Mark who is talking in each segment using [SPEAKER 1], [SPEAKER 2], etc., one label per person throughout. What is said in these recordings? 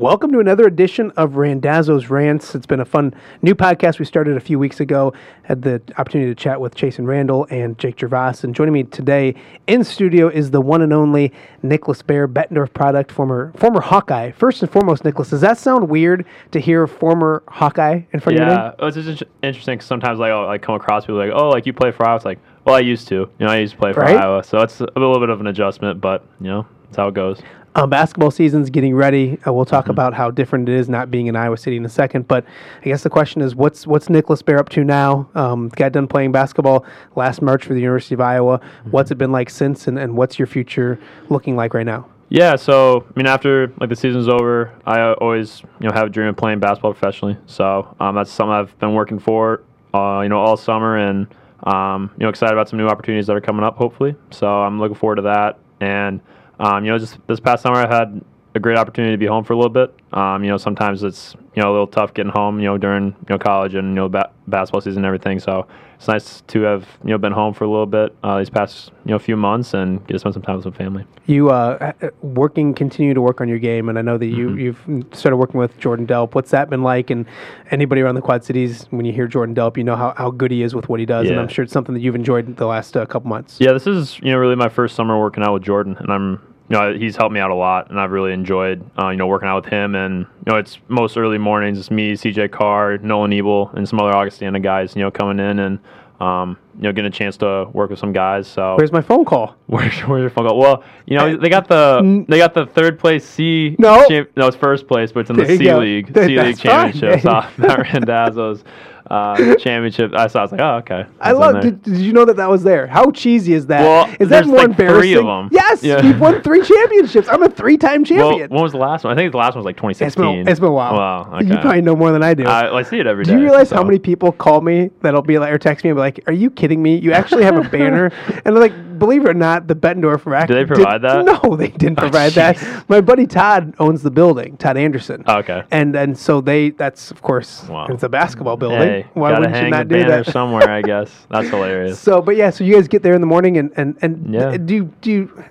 [SPEAKER 1] Welcome to another edition of Randazzo's Rants. It's been a fun new podcast we started a few weeks ago. Had the opportunity to chat with Chasen Randall and Jake Gervase. And joining me today in studio is the one and only Nicholas Baer, Bettendorf product, former former Hawkeye. First and foremost, Nicholas, does that sound weird to hear former Hawkeye in front
[SPEAKER 2] yeah,
[SPEAKER 1] of your name?
[SPEAKER 2] Yeah, oh, it's just interesting because sometimes like I'll like come across people like, oh, like you play for Iowa. It's like, well, I used to. You know, I used to play for
[SPEAKER 1] Right?
[SPEAKER 2] Iowa, so it's a little bit of an adjustment, but you know, that's how it goes.
[SPEAKER 1] Um, basketball season's getting ready. Uh, we'll
[SPEAKER 2] Mm-hmm.
[SPEAKER 1] talk about how different it is not being in Iowa City in a second. But I guess the question is, what's what's Nicholas Baer up to now? Um, got done playing basketball last March for the University of Iowa.
[SPEAKER 2] Mm-hmm.
[SPEAKER 1] What's it been like since, and, and what's your future looking like right now?
[SPEAKER 2] Yeah, so I mean, after like the season's over, I always you know have a dream of playing basketball professionally. So um, that's something I've been working for, uh, you know, all summer, and um, you know, excited about some new opportunities that are coming up. Hopefully, so I'm looking forward to that. And um, you know, just this past summer, I had a great opportunity to be home for a little bit. Um, you know, sometimes it's you know a little tough getting home, you know, during you know college and you know ba- basketball season and everything. So it's nice to have you know been home for a little bit uh, these past you know few months and get to spend some time with some family.
[SPEAKER 1] You uh, working, continue to work on your game, and I know that you
[SPEAKER 2] Mm-hmm.
[SPEAKER 1] you've started working with Jordan Delp. What's that been like? And anybody around the Quad Cities, when you hear Jordan Delp, you know how, how good he is with what he does, and I'm sure it's something that you've enjoyed the last uh, couple months.
[SPEAKER 2] Yeah, this is you know really my first summer working out with Jordan, and I'm you know he's helped me out a lot, and I've really enjoyed uh, you know working out with him. And you know it's most early mornings. It's me, CJ Carr, Nolan Ebel, and some other Augustana guys. You know coming in and um, you know getting a chance to work with some guys. So
[SPEAKER 1] Where's my phone call?
[SPEAKER 2] Where's, where's your phone call? Well, you know they got the they got the third place C.
[SPEAKER 1] No.
[SPEAKER 2] champ, no, it's first place, but it's in the
[SPEAKER 1] There you
[SPEAKER 2] C
[SPEAKER 1] go.
[SPEAKER 2] League, C League championship. So Matt Randazzo's uh, championship. I saw. I was like, oh okay.
[SPEAKER 1] I love. Did, did you know that that was there? How cheesy is that?
[SPEAKER 2] Well,
[SPEAKER 1] is that more
[SPEAKER 2] like
[SPEAKER 1] embarrassing?
[SPEAKER 2] three of 'em.
[SPEAKER 1] Yes,
[SPEAKER 2] Yeah.
[SPEAKER 1] you've won three championships. I'm a three-time
[SPEAKER 2] Well,
[SPEAKER 1] champion.
[SPEAKER 2] when was the last one? I think the last one was like
[SPEAKER 1] it's
[SPEAKER 2] 2016.
[SPEAKER 1] been it's been a while.
[SPEAKER 2] Wow. Okay.
[SPEAKER 1] You probably know more than I do.
[SPEAKER 2] I, well, I see it every day.
[SPEAKER 1] do you realize how many people call me that'll be like or text me and be like, "Are you kidding me? You actually have a banner?" and they're like, believe it or not, the Bettendorf rack.
[SPEAKER 2] Do they
[SPEAKER 1] did-
[SPEAKER 2] provide that?
[SPEAKER 1] No, they didn't
[SPEAKER 2] Oh,
[SPEAKER 1] provide that. My buddy Todd owns the building. Todd Anderson.
[SPEAKER 2] Oh, okay.
[SPEAKER 1] And and so they that's of course
[SPEAKER 2] Wow.
[SPEAKER 1] it's a basketball building.
[SPEAKER 2] Hey,
[SPEAKER 1] Why wouldn't you not do that?
[SPEAKER 2] somewhere, I guess. That's hilarious.
[SPEAKER 1] So, but yeah, so you guys get there in the morning, and and and
[SPEAKER 2] Yeah.
[SPEAKER 1] do you, do you,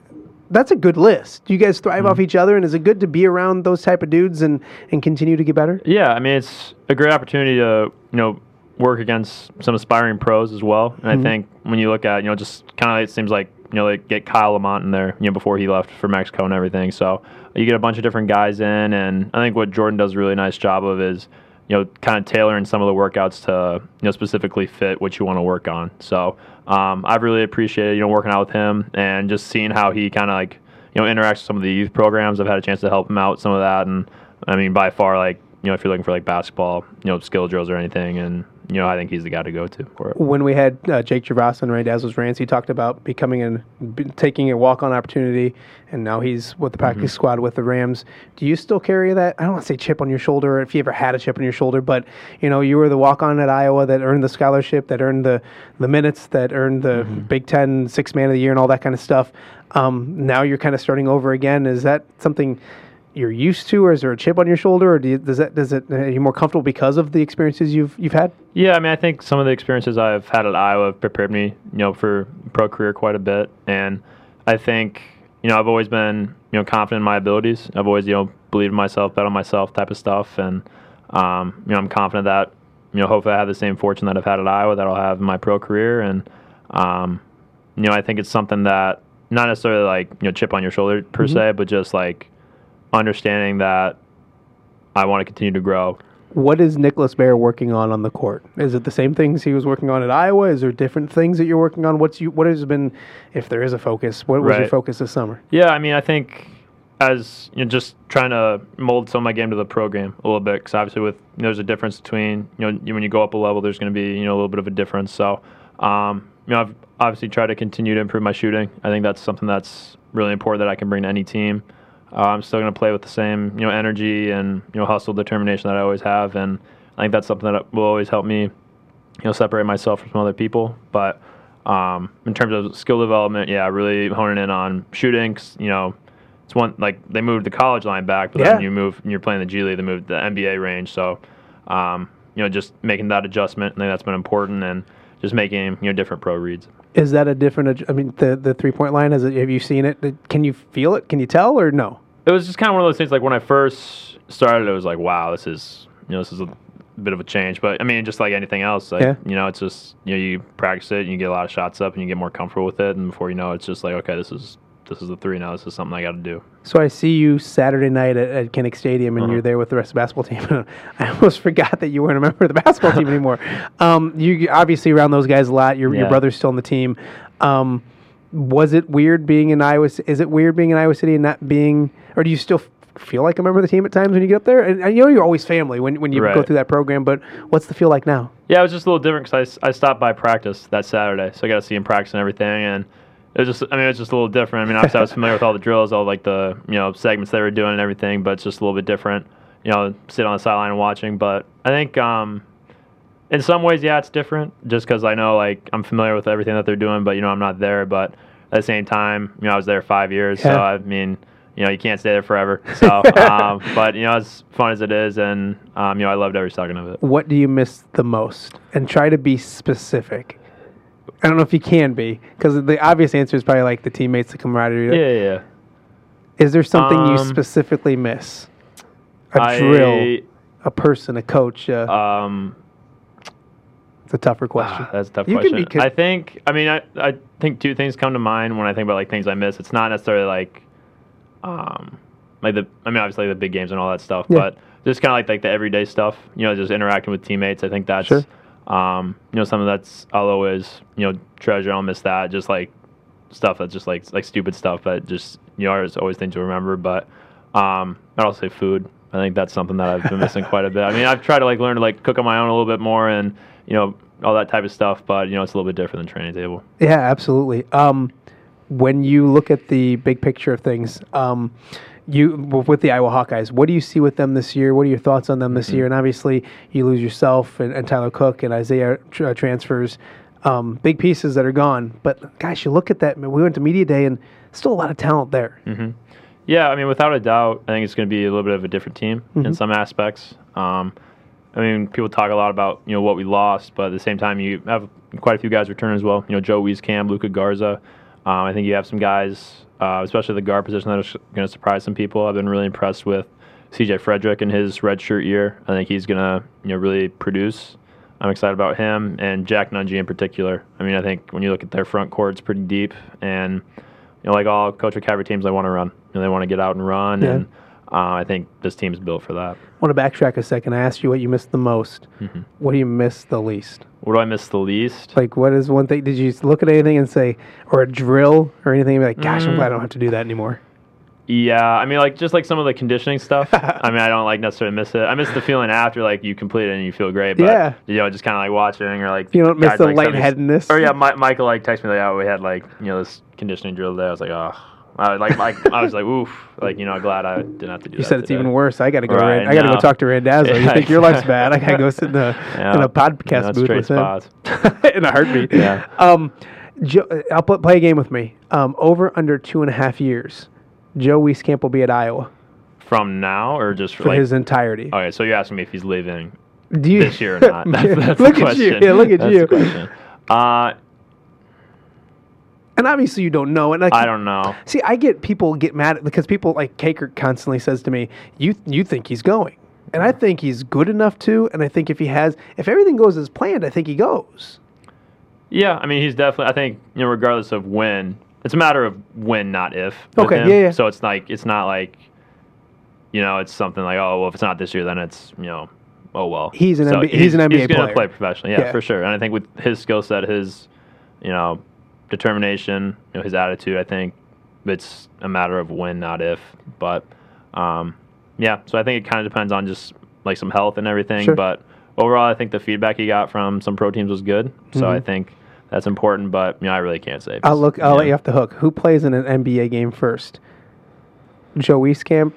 [SPEAKER 1] that's a good list. Do you guys thrive
[SPEAKER 2] Mm-hmm.
[SPEAKER 1] off each other, and is it good to be around those type of dudes and and continue to get better?
[SPEAKER 2] Yeah, I mean it's a great opportunity to you know work against some aspiring pros as well. And
[SPEAKER 1] Mm-hmm.
[SPEAKER 2] I think when you look at you know just kind of it seems like you know they get Kyle Lamont in there you know before he left for Mexico and everything. So you get a bunch of different guys in, and I think what Jordan does a really nice job of is you know kind of tailoring some of the workouts to you know specifically fit what you want to work on. So um, I've really appreciated you know working out with him and just seeing how he kind of like you know interacts with some of the youth programs. I've had a chance to help him out some of that, and I mean by far like you know if you're looking for like basketball you know skill drills or anything, and you know I think he's the guy to go to for it.
[SPEAKER 1] When we had uh, Jake Gervase and Randazzo's Rants, he talked about becoming an b- taking a walk on opportunity, and now he's with the practice
[SPEAKER 2] Mm-hmm.
[SPEAKER 1] squad with the Rams. Do you still carry that? I don't want to say chip on your shoulder, if you ever had a chip on your shoulder, but you know you were the walk on at Iowa that earned the scholarship, that earned the the minutes, that earned the
[SPEAKER 2] Mm-hmm.
[SPEAKER 1] Big Ten six man of the year, and all that kind of stuff. Um, now you're kind of starting over again. Is that something? You're used to, or is there a chip on your shoulder, or do you, does that does it? Are you more comfortable because of the experiences you've you've had?
[SPEAKER 2] Yeah, I mean, I think some of the experiences I've had at Iowa have prepared me, you know, for pro career quite a bit. And I think, you know, I've always been, you know, confident in my abilities. I've always, you know, believed in myself, bet on myself type of stuff. And, um, you know, I'm confident that, you know, hopefully I have the same fortune that I've had at Iowa that I'll have in my pro career. And, um, you know, I think it's something that not necessarily like, you know, chip on your shoulder per se, but just like understanding that I want to continue to grow
[SPEAKER 1] What is Nicholas Baer working on on the court? Is it the same things he was working on at Iowa? Is there different things that you're working on? What's you? What has been, if there is a focus? What was your focus this summer?
[SPEAKER 2] Yeah, I mean, I think as you know, just trying to mold some of my game to the program a little bit, because obviously with you know, there's a difference between you know when you go up a level, there's going to be you know a little bit of a difference. So, um, you know, I've obviously tried to continue to improve my shooting. I think that's something that's really important that I can bring to any team. Uh, I'm still going to play with the same you know energy and you know hustle determination that I always have, and I think that's something that will always help me you know separate myself from other people. But um, in terms of skill development, yeah, really honing in on shooting. You know, it's one like they moved the college line back, but
[SPEAKER 1] Yeah.
[SPEAKER 2] then you move and you're playing the G League, they moved the NBA range. So, um, you know, just making that adjustment, I think that's been important, and just making you know different pro reads.
[SPEAKER 1] Is that a different? I mean, the the three point line. Has it, have you seen it? Can you feel it? Can you tell or no?
[SPEAKER 2] It was just kind of one of those things. Like when I first started, it was like, wow, this is you know this is a bit of a change. But I mean, just like anything else, like,
[SPEAKER 1] Yeah.
[SPEAKER 2] you know, it's just you know you practice it, and you get a lot of shots up, and you get more comfortable with it, and before you know, it, it's just like, okay, this is this is the three now. This is something I got to do.
[SPEAKER 1] So I see you Saturday night at, at Kinnick Stadium, and
[SPEAKER 2] Uh-huh.
[SPEAKER 1] you're there with the rest of the basketball team. I almost forgot that you weren't a member of the basketball team anymore. Um, you you obviously around those guys a lot. Your your brother's still on the team. Um, was it weird being in Iowa? Is it weird being in Iowa City and not being, or do you still feel like a member of the team at times when you get up there? And I know you're always family when when you go through that program, but what's the feel like now?
[SPEAKER 2] Yeah, it was just a little different because I, I stopped by practice that Saturday, so I got to see him practice and everything, and it was just I mean it was just a little different. I mean obviously I was familiar with all the drills, all like the you know segments they were doing and everything, but it's just a little bit different. You know, sit on the sideline and watching, but I think um, in some ways, yeah, it's different just because I know like I'm familiar with everything that they're doing, but you know I'm not there. But at the same time, you know I was there five years, so I mean. You know, you can't stay there forever. So, um, but you know, as fun as it is, and um, you know, I loved every second of it.
[SPEAKER 1] What do you miss the most? And try to be specific. I don't know if you can be, because the obvious answer is probably like the teammates, the camaraderie.
[SPEAKER 2] Yeah, yeah, yeah.
[SPEAKER 1] Is there something you
[SPEAKER 2] Um,
[SPEAKER 1] specifically miss? A
[SPEAKER 2] I-
[SPEAKER 1] drill, a person, a coach. Uh,
[SPEAKER 2] Um,
[SPEAKER 1] it's a tougher question.
[SPEAKER 2] ah, that's a tough
[SPEAKER 1] You can
[SPEAKER 2] question.
[SPEAKER 1] be
[SPEAKER 2] I think. I mean, I, I think two things come to mind when I think about like things I miss. It's not necessarily like, um, like the. I mean, obviously the big games and all that stuff,
[SPEAKER 1] Yeah.
[SPEAKER 2] but just kind of like like the everyday stuff. You know, just interacting with teammates. I think that's.
[SPEAKER 1] Sure.
[SPEAKER 2] Um, you know, something that's I'll always you know treasure. I'll miss that. Just like stuff that's just like like stupid stuff, but just you know, it's always things to remember. But um, also say food. I think that's something that I've been missing quite a bit. I mean, I've tried to like learn to like cook on my own a little bit more, and you know all that type of stuff. But you know, it's a little bit different than training table.
[SPEAKER 1] Yeah, absolutely. Um, when you look at the big picture of things, um, you with the Iowa Hawkeyes, what do you see with them this year? What are your thoughts on them this year? And obviously, you lose yourself and, and Tyler Cook and Isaiah tr- uh, transfers, um, big pieces that are gone. But gosh, you look at that. We went to media day and still a lot of talent there.
[SPEAKER 2] Yeah, I mean, without a doubt, I think it's going to be a little bit of a different team in some aspects. Um, I mean, people talk a lot about you know what we lost, but at the same time, you have quite a few guys return as well. You know, Joe Wieskamp, Luka Garza. Um, I think you have some guys, uh, especially the guard position, That is going to surprise some people. I've been really impressed with C.J. Frederick in his redshirt year. I think he's going to you know really produce. I'm excited about him and Jack Nunge in particular. I mean, I think when you look at their front court, it's pretty deep, and you know, like all Coach McCaffery teams, they want to run. You know, they want to get out and run,
[SPEAKER 1] Yeah.
[SPEAKER 2] and uh, I think this team's built for that.
[SPEAKER 1] I want to backtrack a second. I asked you what you missed the most. What do you miss the least?
[SPEAKER 2] What do I miss the least?
[SPEAKER 1] Like, what is one thing? Did you look at anything and say, or a drill or anything, and be like, gosh, I'm glad I don't have to do that anymore?
[SPEAKER 2] Yeah, I mean, like just like some of the conditioning stuff. I mean, I don't like necessarily miss it. I miss the feeling after like you complete it and you feel great. But,
[SPEAKER 1] Yeah.
[SPEAKER 2] You know, just kind of like watching or like
[SPEAKER 1] You don't miss the
[SPEAKER 2] like,
[SPEAKER 1] lightheadedness?
[SPEAKER 2] Or yeah, Mi- Michael like texted me like, oh, we had like you know this conditioning drill today. I was like, oh, I was like, like I was like, oof, like you know, glad I didn't have to do. That.
[SPEAKER 1] You said it's
[SPEAKER 2] today.
[SPEAKER 1] even worse. I got to go.
[SPEAKER 2] Right,
[SPEAKER 1] Rand- I got to go
[SPEAKER 2] no.
[SPEAKER 1] talk to Randazzo. You think your life's bad? I got to go sit in a
[SPEAKER 2] Yeah.
[SPEAKER 1] in a podcast
[SPEAKER 2] That's
[SPEAKER 1] booth with him in a heartbeat.
[SPEAKER 2] Yeah.
[SPEAKER 1] Um, Joe, I'll put, play a game with me. Um, over under two and a half years. Joe Wieskamp will be at Iowa
[SPEAKER 2] From now or just
[SPEAKER 1] for
[SPEAKER 2] like
[SPEAKER 1] his entirety.
[SPEAKER 2] Okay, so you're asking me if he's leaving
[SPEAKER 1] Do you
[SPEAKER 2] this year or not? That's, that's
[SPEAKER 1] look
[SPEAKER 2] the
[SPEAKER 1] at you.
[SPEAKER 2] question.
[SPEAKER 1] Yeah, look at
[SPEAKER 2] That's
[SPEAKER 1] you.
[SPEAKER 2] the question. Uh,
[SPEAKER 1] And obviously, you don't know. And like,
[SPEAKER 2] I don't know.
[SPEAKER 1] See, I get people get mad at because people like Kaker constantly says to me, "You you think he's going?" And I think he's good enough to. And I think if he has, if everything goes as planned, I think he goes.
[SPEAKER 2] Yeah, I mean, he's definitely. I think you know, regardless of when, it's a matter of when, not if.
[SPEAKER 1] Okay,
[SPEAKER 2] him.
[SPEAKER 1] yeah, yeah.
[SPEAKER 2] So it's like it's not like, you know, it's something like, oh, well, if it's not this year, then it's you know, oh well.
[SPEAKER 1] He's an
[SPEAKER 2] So
[SPEAKER 1] NBA he's an NBA
[SPEAKER 2] He's gonna
[SPEAKER 1] player.
[SPEAKER 2] play professionally, yeah,
[SPEAKER 1] Yeah.
[SPEAKER 2] for sure. And I think with his skill set, his, you know, determination, you know, his attitude, I think it's a matter of when, not if. But, um, yeah. So I think it kind of depends on just like some health and everything.
[SPEAKER 1] Sure.
[SPEAKER 2] But overall, I think the feedback he got from some pro teams was good. So I think that's important. But you know, I really can't say.
[SPEAKER 1] Mm-hmm. I'll look. I'll
[SPEAKER 2] yeah.
[SPEAKER 1] let you off the hook. Who plays in an NBA game first? Joe Wieskamp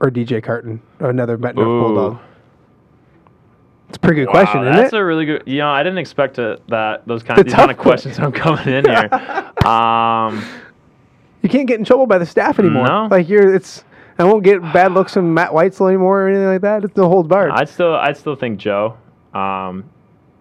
[SPEAKER 1] or DJ Carton, another
[SPEAKER 2] Ooh.
[SPEAKER 1] Bulldog? It's a pretty good
[SPEAKER 2] Wow,
[SPEAKER 1] question, isn't it?
[SPEAKER 2] that's
[SPEAKER 1] it?
[SPEAKER 2] a really good. You know, I didn't expect to, that those kind
[SPEAKER 1] The
[SPEAKER 2] of these kind of questions I'm coming in here. Um,
[SPEAKER 1] you can't get in trouble by the staff anymore.
[SPEAKER 2] No.
[SPEAKER 1] Like you're, it's. I won't get bad looks from Matt Weitzel anymore or anything like that. It's no holds barred.
[SPEAKER 2] I'd still I'd still think Joe, um,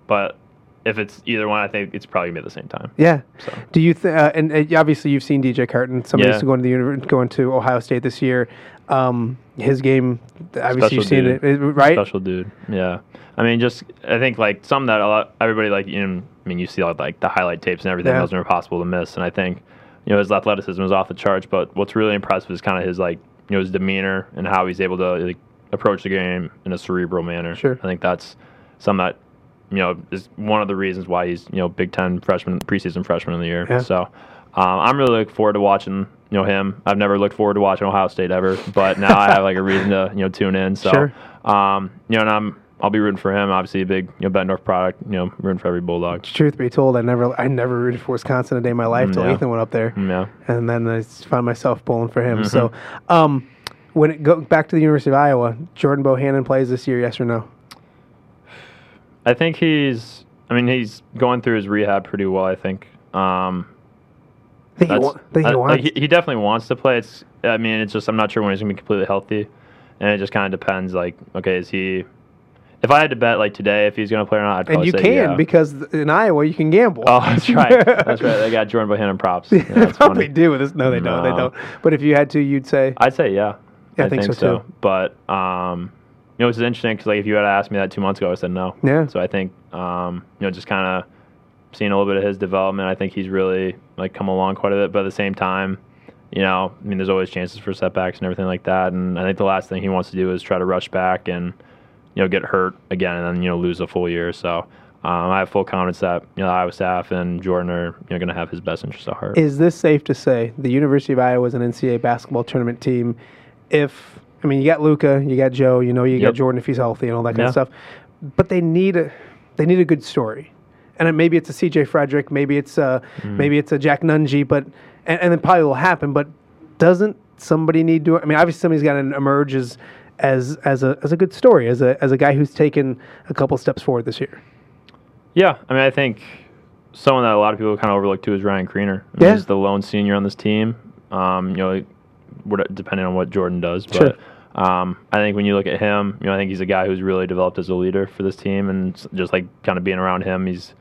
[SPEAKER 2] but if it's either one, I think it's probably gonna be at the same time.
[SPEAKER 1] Yeah.
[SPEAKER 2] So.
[SPEAKER 1] Do you think? Uh, and uh, obviously, you've seen DJ Carton. Somebody's
[SPEAKER 2] Yeah.
[SPEAKER 1] going to the univer- going to Ohio State this year. Um, his game, obviously, you've seen
[SPEAKER 2] dude.
[SPEAKER 1] it, it, right?
[SPEAKER 2] Special dude. Yeah. I mean, just I think like some that a lot everybody like you know, I mean you see all, like the highlight tapes and everything.
[SPEAKER 1] Yeah.
[SPEAKER 2] Those are impossible to miss. And I think you know his athleticism is off the charts. But what's really impressive is kind of his like you know his demeanor and how he's able to like, approach the game in a cerebral manner.
[SPEAKER 1] Sure.
[SPEAKER 2] I think that's some that you know is one of the reasons why he's you know Big Ten freshman preseason freshman of the year.
[SPEAKER 1] Yeah.
[SPEAKER 2] So um, I'm really looking forward to watching you know him. I've never looked forward to watching Ohio State ever, but now I have like a reason to you know tune in. So
[SPEAKER 1] Sure.
[SPEAKER 2] um, you know, and I'm I'll be rooting for him. Obviously, a big you know Bettendorf product. You know, rooting for every Bulldog.
[SPEAKER 1] Truth be told, I never, I never rooted for Wisconsin a day in my life
[SPEAKER 2] Mm,
[SPEAKER 1] till
[SPEAKER 2] yeah.
[SPEAKER 1] Ethan went up there,
[SPEAKER 2] Yeah.
[SPEAKER 1] and then I found myself pulling for him.
[SPEAKER 2] Mm-hmm.
[SPEAKER 1] So, um, when it go back to the University of Iowa, Jordan Bohannon plays this year, yes or no?
[SPEAKER 2] I think he's. I mean, he's going through his rehab pretty well. I think. Um,
[SPEAKER 1] I think he, wa- think he
[SPEAKER 2] I- he, he definitely wants to play. It's. I mean, it's just I'm not sure when he's gonna be completely healthy, and it just kind of depends. Like, okay, is he? If I had to bet like today if he's gonna play or not, I'd
[SPEAKER 1] and you
[SPEAKER 2] say
[SPEAKER 1] can
[SPEAKER 2] yeah.
[SPEAKER 1] because in Iowa you can gamble.
[SPEAKER 2] Oh, that's right. That's right. They got Jordan Bohannon props. Yeah,
[SPEAKER 1] they
[SPEAKER 2] that's
[SPEAKER 1] probably
[SPEAKER 2] funny.
[SPEAKER 1] do with this. No, they don't. They don't. But if you had to, you'd say
[SPEAKER 2] I'd say yeah.
[SPEAKER 1] Yeah, I think so, too.
[SPEAKER 2] But um, you know, it's interesting because like if you had asked me that two months ago, I said no.
[SPEAKER 1] Yeah.
[SPEAKER 2] So I think um, you know, just kind of seeing a little bit of his development, I think he's really like come along quite a bit. But at the same time, you know, I mean, there's always chances for setbacks and everything like that. And I think the last thing he wants to do is try to rush back and you know get hurt again and then you know lose a full year. So. Um, I have full confidence that you know the Iowa staff and Jordan are you know, going to have his best interest at heart.
[SPEAKER 1] Is this safe to say the University of Iowa is an NCAA basketball tournament team? If I mean, you got Luka, you got Joe, you know, you got Jordan if he's healthy and all that kind
[SPEAKER 2] Yeah.
[SPEAKER 1] of stuff, but they need a they need a good story, and it, maybe it's a CJ Frederick, maybe it's a
[SPEAKER 2] Mm.
[SPEAKER 1] maybe it's a Jack Nunge, but and, and it probably will happen. But doesn't somebody need to? I mean, obviously somebody's got to emerge as as as a as a good story, as a as a guy who's taken a couple steps forward this year.
[SPEAKER 2] Yeah, I mean, I think someone that a lot of people kind of overlook too is Ryan. I mean,
[SPEAKER 1] Yeah.
[SPEAKER 2] He's the lone senior on this team. Um, you know, depending on what Jordan does,
[SPEAKER 1] Sure.
[SPEAKER 2] but um, I think when you look at him, you know, I think he's a guy who's really developed as a leader for this team, and just like kind of being around him, he's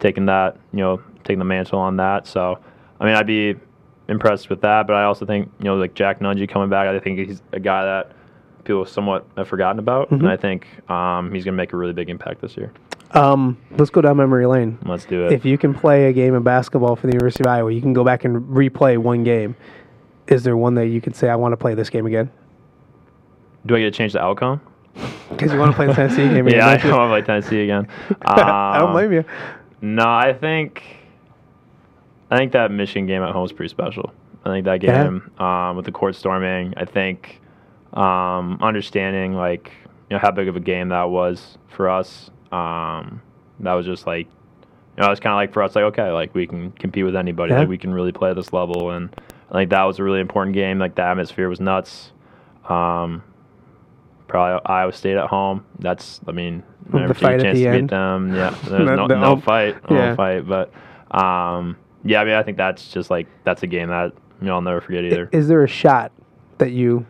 [SPEAKER 2] taken that, you know, taking the mantle on that. So, I mean, I'd be impressed with that, but I also think, you know, like Jack Nunge coming back, I think he's a guy that people somewhat have forgotten about,
[SPEAKER 1] Mm-hmm.
[SPEAKER 2] and I think um, he's going to make a really big impact this year.
[SPEAKER 1] Um, let's go down memory lane.
[SPEAKER 2] Let's do it.
[SPEAKER 1] if you can play a game of basketball for the University of Iowa, you can go back and replay one game. Is there one that you could say, I want to play this game again?
[SPEAKER 2] Do I get to change the outcome?
[SPEAKER 1] Because you want to play the Tennessee game again.
[SPEAKER 2] yeah, I
[SPEAKER 1] don't
[SPEAKER 2] want to play Tennessee again.
[SPEAKER 1] I don't
[SPEAKER 2] Um,
[SPEAKER 1] blame you.
[SPEAKER 2] No, I think I think that Michigan game at home is pretty special. I think that
[SPEAKER 1] Yeah.
[SPEAKER 2] game um, with the court storming. I think um, understanding like you know how big of a game that was for us. Um, that was just like you know it's kind of like for us like okay like we can compete with anybody
[SPEAKER 1] Yeah.
[SPEAKER 2] like we can really play at this level and I think that was a really important game. Like the atmosphere was nuts. Um, probably Iowa State at home. That's I mean
[SPEAKER 1] The
[SPEAKER 2] never
[SPEAKER 1] fight
[SPEAKER 2] take a
[SPEAKER 1] at
[SPEAKER 2] chance
[SPEAKER 1] the
[SPEAKER 2] to
[SPEAKER 1] end.
[SPEAKER 2] beat them. Yeah, there's
[SPEAKER 1] The-
[SPEAKER 2] no,
[SPEAKER 1] the
[SPEAKER 2] no fight, no
[SPEAKER 1] yeah.
[SPEAKER 2] fight. But um, yeah, I mean I think that's just like that's a game that you know I'll never forget either.
[SPEAKER 1] Is there a shot that you.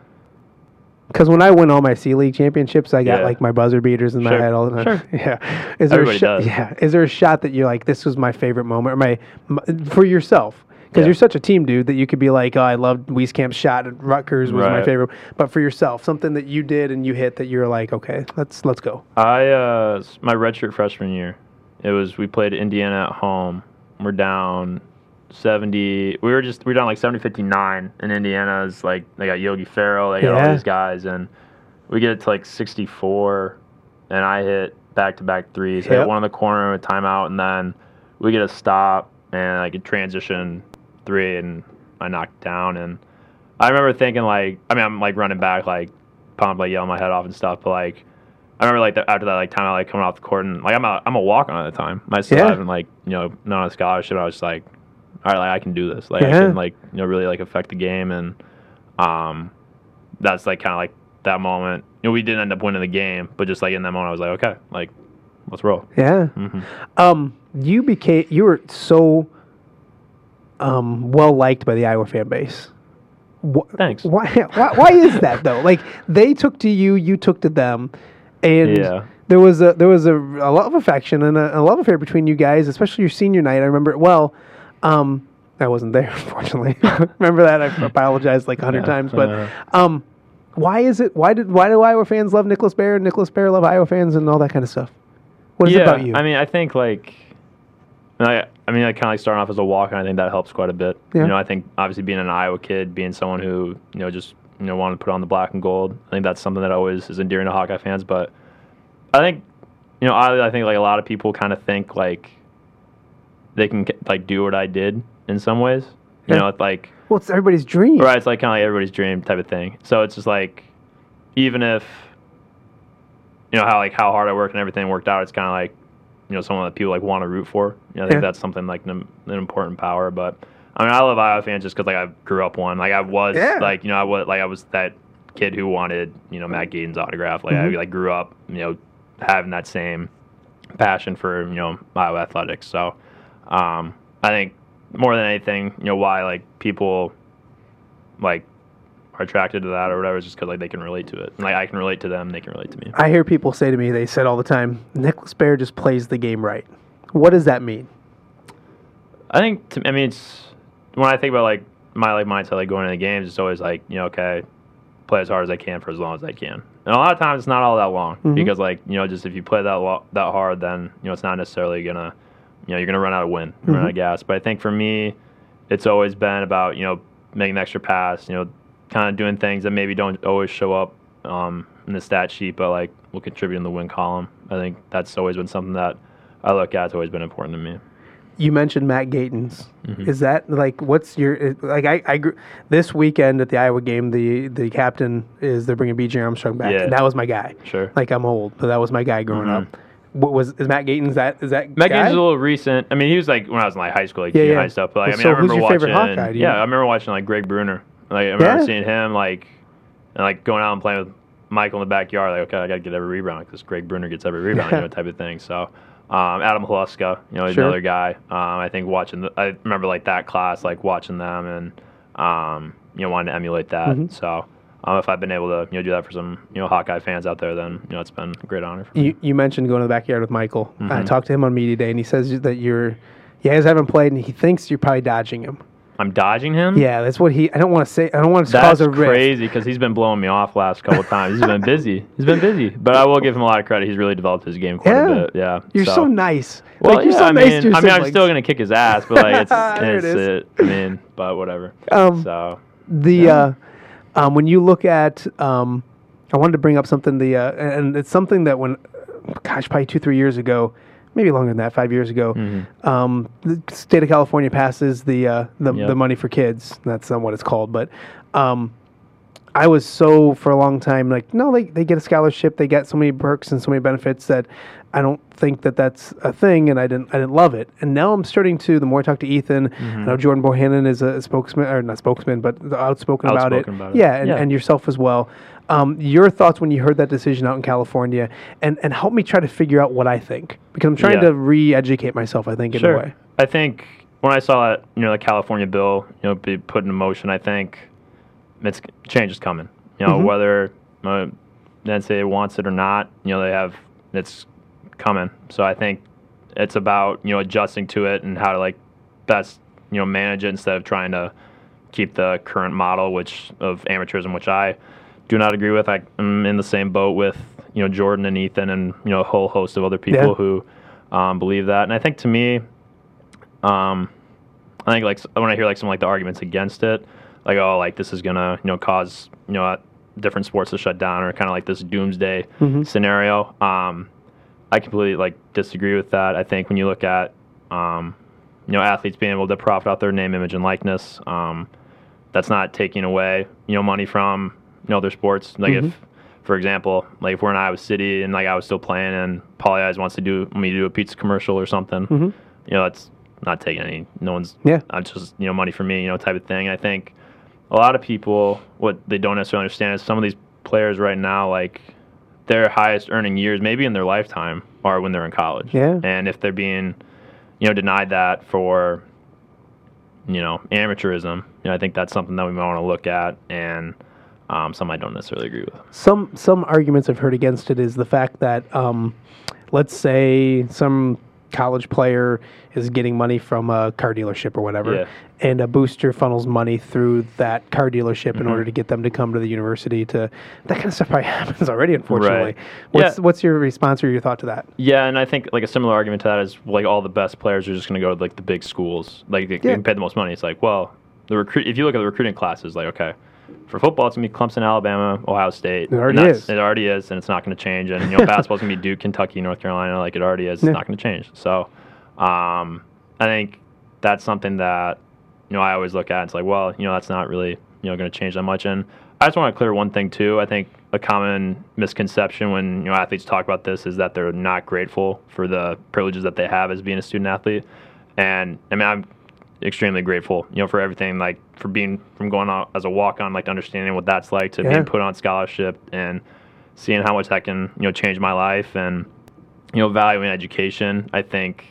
[SPEAKER 1] Because when I win all my C League championships, I got
[SPEAKER 2] Yeah.
[SPEAKER 1] like my buzzer beaters in my
[SPEAKER 2] Sure.
[SPEAKER 1] head all the time.
[SPEAKER 2] Sure.
[SPEAKER 1] Yeah. Is there
[SPEAKER 2] Everybody
[SPEAKER 1] a shot?
[SPEAKER 2] does.
[SPEAKER 1] Yeah. Is there a shot that you're like, this was my favorite moment, or my, my for yourself? Because
[SPEAKER 2] Yeah.
[SPEAKER 1] you're such a team dude that you could be like, oh, I loved Wieskamp's shot at Rutgers was my favorite. But for yourself, something that you did and you hit that you're like, okay, let's let's go.
[SPEAKER 2] I uh, my redshirt freshman year, it was we played Indiana at home. We're down seventy. We were just we were down like 70-59, and Indiana's like they got Yogi Ferrell, they got
[SPEAKER 1] Yeah.
[SPEAKER 2] all these guys, and we get it to like sixty four, and I hit back to back threes. I
[SPEAKER 1] Yep.
[SPEAKER 2] hit one in the corner with timeout, and then we get a stop and like a transition three, and I knocked down, and I remember thinking like I mean I'm like running back like pumped like yelling my head off and stuff, but like. I remember like the, after that like time, of, like coming off the court and like I'm a I'm a walk on at the time. I still
[SPEAKER 1] Yeah.
[SPEAKER 2] haven't like you know not a scholarship. I was just like, all right, like I can do this. Like
[SPEAKER 1] Yeah.
[SPEAKER 2] I can like you know really like affect the game and um, that's like kind of like that moment. You know, we didn't end up winning the game, but just like in that moment, I was like, okay, like let's roll.
[SPEAKER 1] Yeah. Um, you became you were so um, well liked by the Iowa fan base. Wh-
[SPEAKER 2] Thanks.
[SPEAKER 1] Why, why? Why is that though? Like they took to you, you took to them, and
[SPEAKER 2] Yeah.
[SPEAKER 1] there was a there was a, a lot of affection and a, a love affair between you guys, especially your senior night. I remember it well. Um, I wasn't there, unfortunately. remember that? I apologized like a hundred times, but
[SPEAKER 2] Uh,
[SPEAKER 1] um, why is it? Why did why do Iowa fans love Nicholas Baer and Nicholas Baer love Iowa fans and all that kind of stuff? What is
[SPEAKER 2] yeah,
[SPEAKER 1] it about you?
[SPEAKER 2] I mean, I think like, I, I mean, I kind of like starting off as a walk, and I think that helps quite a bit.
[SPEAKER 1] Yeah.
[SPEAKER 2] You know, I think obviously being an Iowa kid, being someone who you know just you know wanted to put on the black and gold, I think that's something that always is endearing to Hawkeye fans. But I think, you know, I, I think like a lot of people kind of think like they can like do what I did in some ways. You
[SPEAKER 1] Yeah.
[SPEAKER 2] know, it's like
[SPEAKER 1] well, it's everybody's dream.
[SPEAKER 2] Right, it's like kind of like everybody's dream type of thing. So it's just like, even if, you know how like how hard I worked and everything worked out, it's kind of like, you know, someone that people like want to root for. You know, I think
[SPEAKER 1] Yeah.
[SPEAKER 2] that's something like an, an important power. But I mean, I love Iowa fans just because like I grew up one. Like I was
[SPEAKER 1] Yeah.
[SPEAKER 2] like you know I was like I was that kid who wanted you know Matt Gaten's autograph. Like
[SPEAKER 1] Mhm.
[SPEAKER 2] I like grew up you know having that same passion for you know Iowa athletics. So um, I think more than anything, you know, why like people like are attracted to that or whatever just because like they can relate to it. And, like I can relate to them, they can relate to me.
[SPEAKER 1] I hear people say to me, they said all the time, Nicholas Baer just plays the game right. What does that mean?
[SPEAKER 2] I think to, I mean it's when I think about like my like mindset like going into the games, it's always like you know okay, play as hard as I can for as long as I can. And a lot of times it's not all that long
[SPEAKER 1] Mhm.
[SPEAKER 2] because like you know just if you play that lo- that hard, then you know it's not necessarily gonna you know you're gonna run out of wind, run out of gas. But I think for me, it's always been about you know making an extra pass, you know, kind of doing things that maybe don't always show up um, in the stat sheet, but like will contribute in the win column. I think that's always been something that I look at. It's always been important to me.
[SPEAKER 1] You mentioned Matt Gatens.
[SPEAKER 2] Mm-hmm.
[SPEAKER 1] Is that like what's your like? I, I grew, this weekend at the Iowa game. The the captain is they're bringing B.J. Armstrong back.
[SPEAKER 2] Yeah.
[SPEAKER 1] And that was my guy.
[SPEAKER 2] Sure.
[SPEAKER 1] Like I'm old, but that was my guy growing
[SPEAKER 2] Mhm.
[SPEAKER 1] up. What was is Matt Gatens? That is that
[SPEAKER 2] Matt
[SPEAKER 1] guy?
[SPEAKER 2] Gaines is a little recent. I mean, he was like when I was in like high school, like
[SPEAKER 1] Yeah, yeah.
[SPEAKER 2] high stuff. But like, I mean,
[SPEAKER 1] So
[SPEAKER 2] I
[SPEAKER 1] who's
[SPEAKER 2] remember
[SPEAKER 1] your favorite
[SPEAKER 2] watching.
[SPEAKER 1] Hawkeye, do you
[SPEAKER 2] yeah,
[SPEAKER 1] know?
[SPEAKER 2] I remember watching like Greg Brunner. Like I remember
[SPEAKER 1] Yeah.
[SPEAKER 2] seeing him like, and like going out and playing with Michael in the backyard. Like, okay, I got to get every rebound because Greg Brunner gets every rebound, you know, type of thing. So. Um, Adam Haluska, you know,
[SPEAKER 1] Sure.
[SPEAKER 2] another guy. Um, I think watching, the, I remember like that class, like watching them and, um, you know, wanting to emulate that.
[SPEAKER 1] Mm-hmm.
[SPEAKER 2] So, um, if I've been able to, you know, do that for some, you know, Hawkeye fans out there, then, you know, it's been a great honor for me.
[SPEAKER 1] You, you mentioned going to the backyard with Michael. I
[SPEAKER 2] Mhm.
[SPEAKER 1] talked to him on media day, and he says that you're, you guys haven't played, and he thinks you're probably dodging him.
[SPEAKER 2] I'm dodging him.
[SPEAKER 1] Yeah, that's what he. I don't want to say. I don't want to cause a rift.
[SPEAKER 2] crazy because he's been blowing me off last couple of times. He's been busy. He's been busy, but I will give him a lot of credit. He's really developed his game quite
[SPEAKER 1] Yeah.
[SPEAKER 2] a bit. Yeah,
[SPEAKER 1] You're so, nice.
[SPEAKER 2] Well,
[SPEAKER 1] like, you're
[SPEAKER 2] yeah,
[SPEAKER 1] so
[SPEAKER 2] I
[SPEAKER 1] nice
[SPEAKER 2] mean, I mean, I'm still gonna kick his ass, but like it's,
[SPEAKER 1] it
[SPEAKER 2] it's it, I mean, but whatever.
[SPEAKER 1] Um,
[SPEAKER 2] so
[SPEAKER 1] the uh, um, when you look at um, I wanted to bring up something the uh, and it's something that when gosh probably two three years ago maybe longer than that five years ago
[SPEAKER 2] Mm-hmm.
[SPEAKER 1] um, the state of California passes the uh, the,
[SPEAKER 2] Yep.
[SPEAKER 1] the money for kids that's not what it's called but um, I was so for a long time like no they, they get a scholarship they get so many perks and so many benefits that I don't think that that's a thing and I didn't I didn't love it and now I'm starting to the more I talk to Ethan
[SPEAKER 2] Mm-hmm.
[SPEAKER 1] I know Jordan Bohannon is a spokesman or not spokesman but outspoken, about it
[SPEAKER 2] about it.
[SPEAKER 1] yeah and,
[SPEAKER 2] Yeah.
[SPEAKER 1] and yourself as well um, your thoughts when you heard that decision out in California and and help me try to figure out what I think because I'm trying
[SPEAKER 2] Yeah.
[SPEAKER 1] to re-educate myself I think in a way
[SPEAKER 2] I think when I saw that, you know, the California bill, you know, be put in motion, I think it's change is coming. You know,
[SPEAKER 1] Mhm.
[SPEAKER 2] whether uh, NCAA wants it or not, you know, they have it's coming. So I think it's about you know adjusting to it and how to like best you know manage it instead of trying to keep the current model, which of amateurism, which I do not agree with. I, I'm in the same boat with you know Jordan and Ethan and you know a whole host of other people
[SPEAKER 1] Yeah.
[SPEAKER 2] who um, believe that. And I think to me, um, I think like when I hear like some like the arguments against it, like oh like this is gonna you know cause you know uh, different sports to shut down or kind of like this doomsday
[SPEAKER 1] Mhm.
[SPEAKER 2] scenario. Um, I completely like disagree with that. I think when you look at um, you know athletes being able to profit off their name, image, and likeness, um, that's not taking away you know money from you know their sports. Like
[SPEAKER 1] Mhm.
[SPEAKER 2] if, for example, like if we're in Iowa City and like I was still playing and Pagliai's wants to do me to do a pizza commercial or something,
[SPEAKER 1] Mhm.
[SPEAKER 2] you know that's not taking any no one's
[SPEAKER 1] Yeah.
[SPEAKER 2] not just you know money for me you know type of thing. I think a lot of people what they don't necessarily understand is some of these players right now like their highest earning years maybe in their lifetime are when they're in college.
[SPEAKER 1] Yeah.
[SPEAKER 2] And if they're being you know denied that for you know amateurism, you know I think that's something that we might want to look at and um, some I don't necessarily agree with.
[SPEAKER 1] Some some arguments I've heard against it is the fact that um, let's say some college player is getting money from a car dealership or whatever,
[SPEAKER 2] Yeah.
[SPEAKER 1] and a booster funnels money through that car dealership
[SPEAKER 2] Mm-hmm.
[SPEAKER 1] in order to get them to come to the university. To that kind of stuff probably happens already, unfortunately.
[SPEAKER 2] Right.
[SPEAKER 1] What's
[SPEAKER 2] Yeah.
[SPEAKER 1] what's your response or your thought to that?
[SPEAKER 2] Yeah, and I think like a similar argument to that is like all the best players are just going to go to like the big schools, like they
[SPEAKER 1] Yeah.
[SPEAKER 2] can pay the most money. It's like, well, the recruit. If you look at the recruiting classes, like okay, for football it's gonna be Clemson, Alabama, Ohio State.
[SPEAKER 1] It already is.
[SPEAKER 2] It already is, and it's not going to change. And you know, basketball's gonna be Duke, Kentucky, North Carolina. Like it already is. It's
[SPEAKER 1] Yeah.
[SPEAKER 2] not going to change. So, um, I think that's something that you know I always look at. It's like, well, you know, that's not really you know going to change that much. And I just want to clear one thing too. I think a common misconception when you know athletes talk about this is that they're not grateful for the privileges that they have as being a student athlete. And I mean, I'm extremely grateful, you know, for everything, like for being from going out as a walk on, like understanding what that's like to
[SPEAKER 1] Yeah.
[SPEAKER 2] being put on scholarship and seeing how much that can, you know, change my life and, you know, valuing education. I think,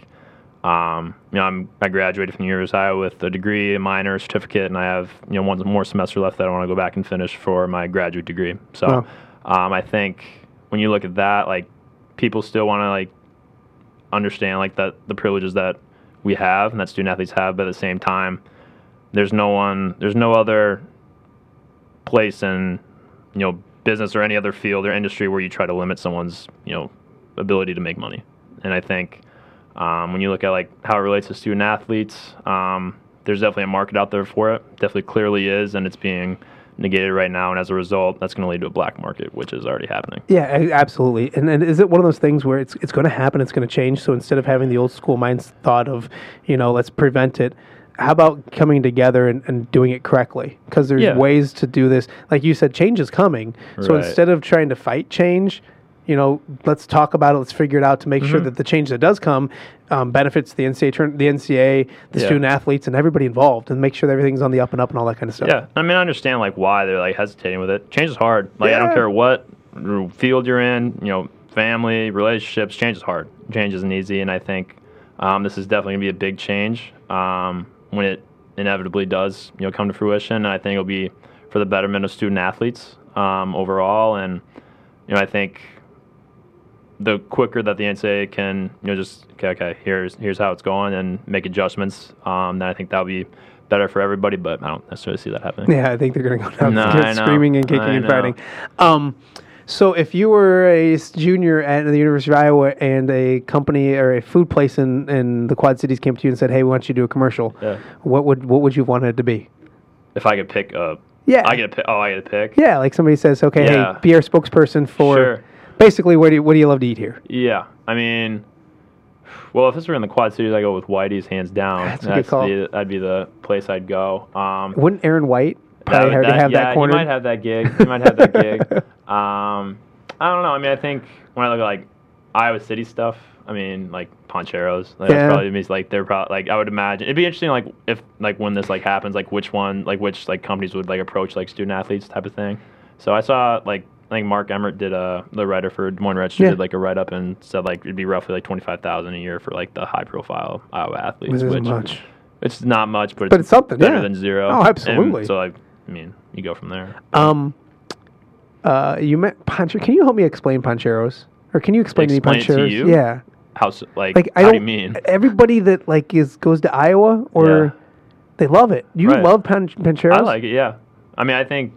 [SPEAKER 2] um, you know, I'm, I graduated from the University of Iowa with a degree, a minor, certificate, and I have, you know, one more semester left that I want to go back and finish for my graduate degree. So,
[SPEAKER 1] Wow.
[SPEAKER 2] um, I think when you look at that, like people still want to like understand like that the privileges that we have and that student athletes have, but at the same time, there's no one, there's no other place in, you know, business or any other field or industry where you try to limit someone's, you know, ability to make money. And I think um, when you look at like how it relates to student athletes, um, there's definitely a market out there for it. Definitely clearly is, and it's being negated right now. And as a result, that's going to lead to a black market, which is already happening.
[SPEAKER 1] Yeah, absolutely. And, and is it one of those things where it's it's going to happen? It's going to change. So instead of having the old school mind thought of, you know, let's prevent it. How about coming together and, and doing it correctly? Because there's
[SPEAKER 2] Yeah.
[SPEAKER 1] ways to do this. Like you said, change is coming. So
[SPEAKER 2] Right.
[SPEAKER 1] instead of trying to fight change, you know, let's talk about it. Let's figure it out to make sure
[SPEAKER 2] Mm-hmm.
[SPEAKER 1] that the change that does come um, benefits the NCAA, turn, the NCAA, the
[SPEAKER 2] Yeah.
[SPEAKER 1] student athletes, and everybody involved, and make sure that everything's on the up and up and all that kind of stuff.
[SPEAKER 2] Yeah, I mean, I understand like why they're like hesitating with it. Change is hard. Like I don't care what field you're in, you know, family, relationships. Change is hard. Change isn't easy, and I think um, this is definitely gonna be a big change um, when it inevitably does, you know, come to fruition. And I think it'll be for the betterment of student athletes um, overall, and you know, I think the quicker that the NCAA can, you know, just okay, okay, here's here's how it's going, and make adjustments, um, then I think that'll be better for everybody. But I don't necessarily see that happening.
[SPEAKER 1] Yeah, I think they're going to go down
[SPEAKER 2] No,
[SPEAKER 1] screaming and kicking
[SPEAKER 2] I
[SPEAKER 1] and
[SPEAKER 2] know.
[SPEAKER 1] fighting. Um, so if you were a junior at the University of Iowa and a company or a food place in, in the Quad Cities came to you and said, "Hey, we want you to do a commercial,"
[SPEAKER 2] Yeah.
[SPEAKER 1] what would what would you want it to be?
[SPEAKER 2] If I could pick a,
[SPEAKER 1] Yeah,
[SPEAKER 2] I get a pick. Oh, I get a pick.
[SPEAKER 1] yeah, like somebody says, "Okay,
[SPEAKER 2] Yeah.
[SPEAKER 1] hey, be our spokesperson for."
[SPEAKER 2] Sure.
[SPEAKER 1] Basically, what do you, what do you love to eat here?
[SPEAKER 2] Yeah. I mean, well, if this were in the Quad Cities, I go with Whitey's hands down.
[SPEAKER 1] That's a good call.
[SPEAKER 2] The, that'd be the place I'd go. Um,
[SPEAKER 1] Wouldn't Aaron White probably already
[SPEAKER 2] that-
[SPEAKER 1] have
[SPEAKER 2] yeah,
[SPEAKER 1] that corner?
[SPEAKER 2] He might have that gig. He might have that gig. Um, I don't know. I mean, I think when I look at like Iowa City stuff, I mean, like Pancheros. Like,
[SPEAKER 1] Yeah.
[SPEAKER 2] That's probably means like they're probably like I would imagine it'd be interesting like if like when this like happens like which one like which like companies would like approach like student athletes type of thing. So I saw like I think Mark Emmert did a the writer for Des Moines Register
[SPEAKER 1] Yeah.
[SPEAKER 2] did like a write up and said like it'd be roughly like twenty five thousand a year for like the high profile Iowa athletes.
[SPEAKER 1] Which isn't
[SPEAKER 2] which
[SPEAKER 1] much.
[SPEAKER 2] it's not much, but,
[SPEAKER 1] But it's something,
[SPEAKER 2] better
[SPEAKER 1] yeah.
[SPEAKER 2] than zero.
[SPEAKER 1] Oh,
[SPEAKER 2] And
[SPEAKER 1] absolutely.
[SPEAKER 2] so like I mean, you go from there.
[SPEAKER 1] Um, uh, you met Poncher. Can you help me explain Pancheros? Or can you explain,
[SPEAKER 2] Explain it
[SPEAKER 1] me Pancheros?
[SPEAKER 2] you?
[SPEAKER 1] Yeah.
[SPEAKER 2] How like,
[SPEAKER 1] Like I
[SPEAKER 2] how
[SPEAKER 1] don't.
[SPEAKER 2] do you mean?
[SPEAKER 1] Everybody that like is goes to Iowa or
[SPEAKER 2] Yeah.
[SPEAKER 1] they love it. You
[SPEAKER 2] Right.
[SPEAKER 1] love Pan- Pancheros.
[SPEAKER 2] I like it. Yeah. I mean, I think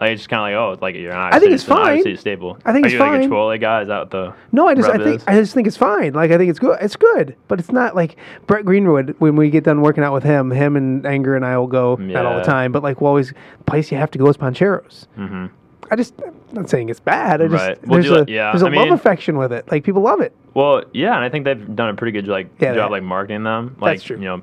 [SPEAKER 2] like it's just kind of like oh, it's like you're Iowa
[SPEAKER 1] I think it's fine.
[SPEAKER 2] It's stable.
[SPEAKER 1] I think
[SPEAKER 2] Are
[SPEAKER 1] it's
[SPEAKER 2] you like
[SPEAKER 1] fine.
[SPEAKER 2] a Chipotle guy? Is that the
[SPEAKER 1] No, I just I think
[SPEAKER 2] is?
[SPEAKER 1] I just think it's fine. Like I think it's good. It's good, but it's not like Brett Greenwood. When we get done working out with him, him and Anger and I will go not all the time, but like we'll always place you have to go is Pancheros.
[SPEAKER 2] hmm
[SPEAKER 1] I just I'm not saying it's bad. I just
[SPEAKER 2] Right. Well,
[SPEAKER 1] there's a
[SPEAKER 2] like- yeah,
[SPEAKER 1] there's a
[SPEAKER 2] I
[SPEAKER 1] love
[SPEAKER 2] mean-
[SPEAKER 1] affection with it. Like people love it.
[SPEAKER 2] Well, yeah, and I think they've done a pretty good like
[SPEAKER 1] Yeah,
[SPEAKER 2] job like marketing them. Like
[SPEAKER 1] That's true.
[SPEAKER 2] you know,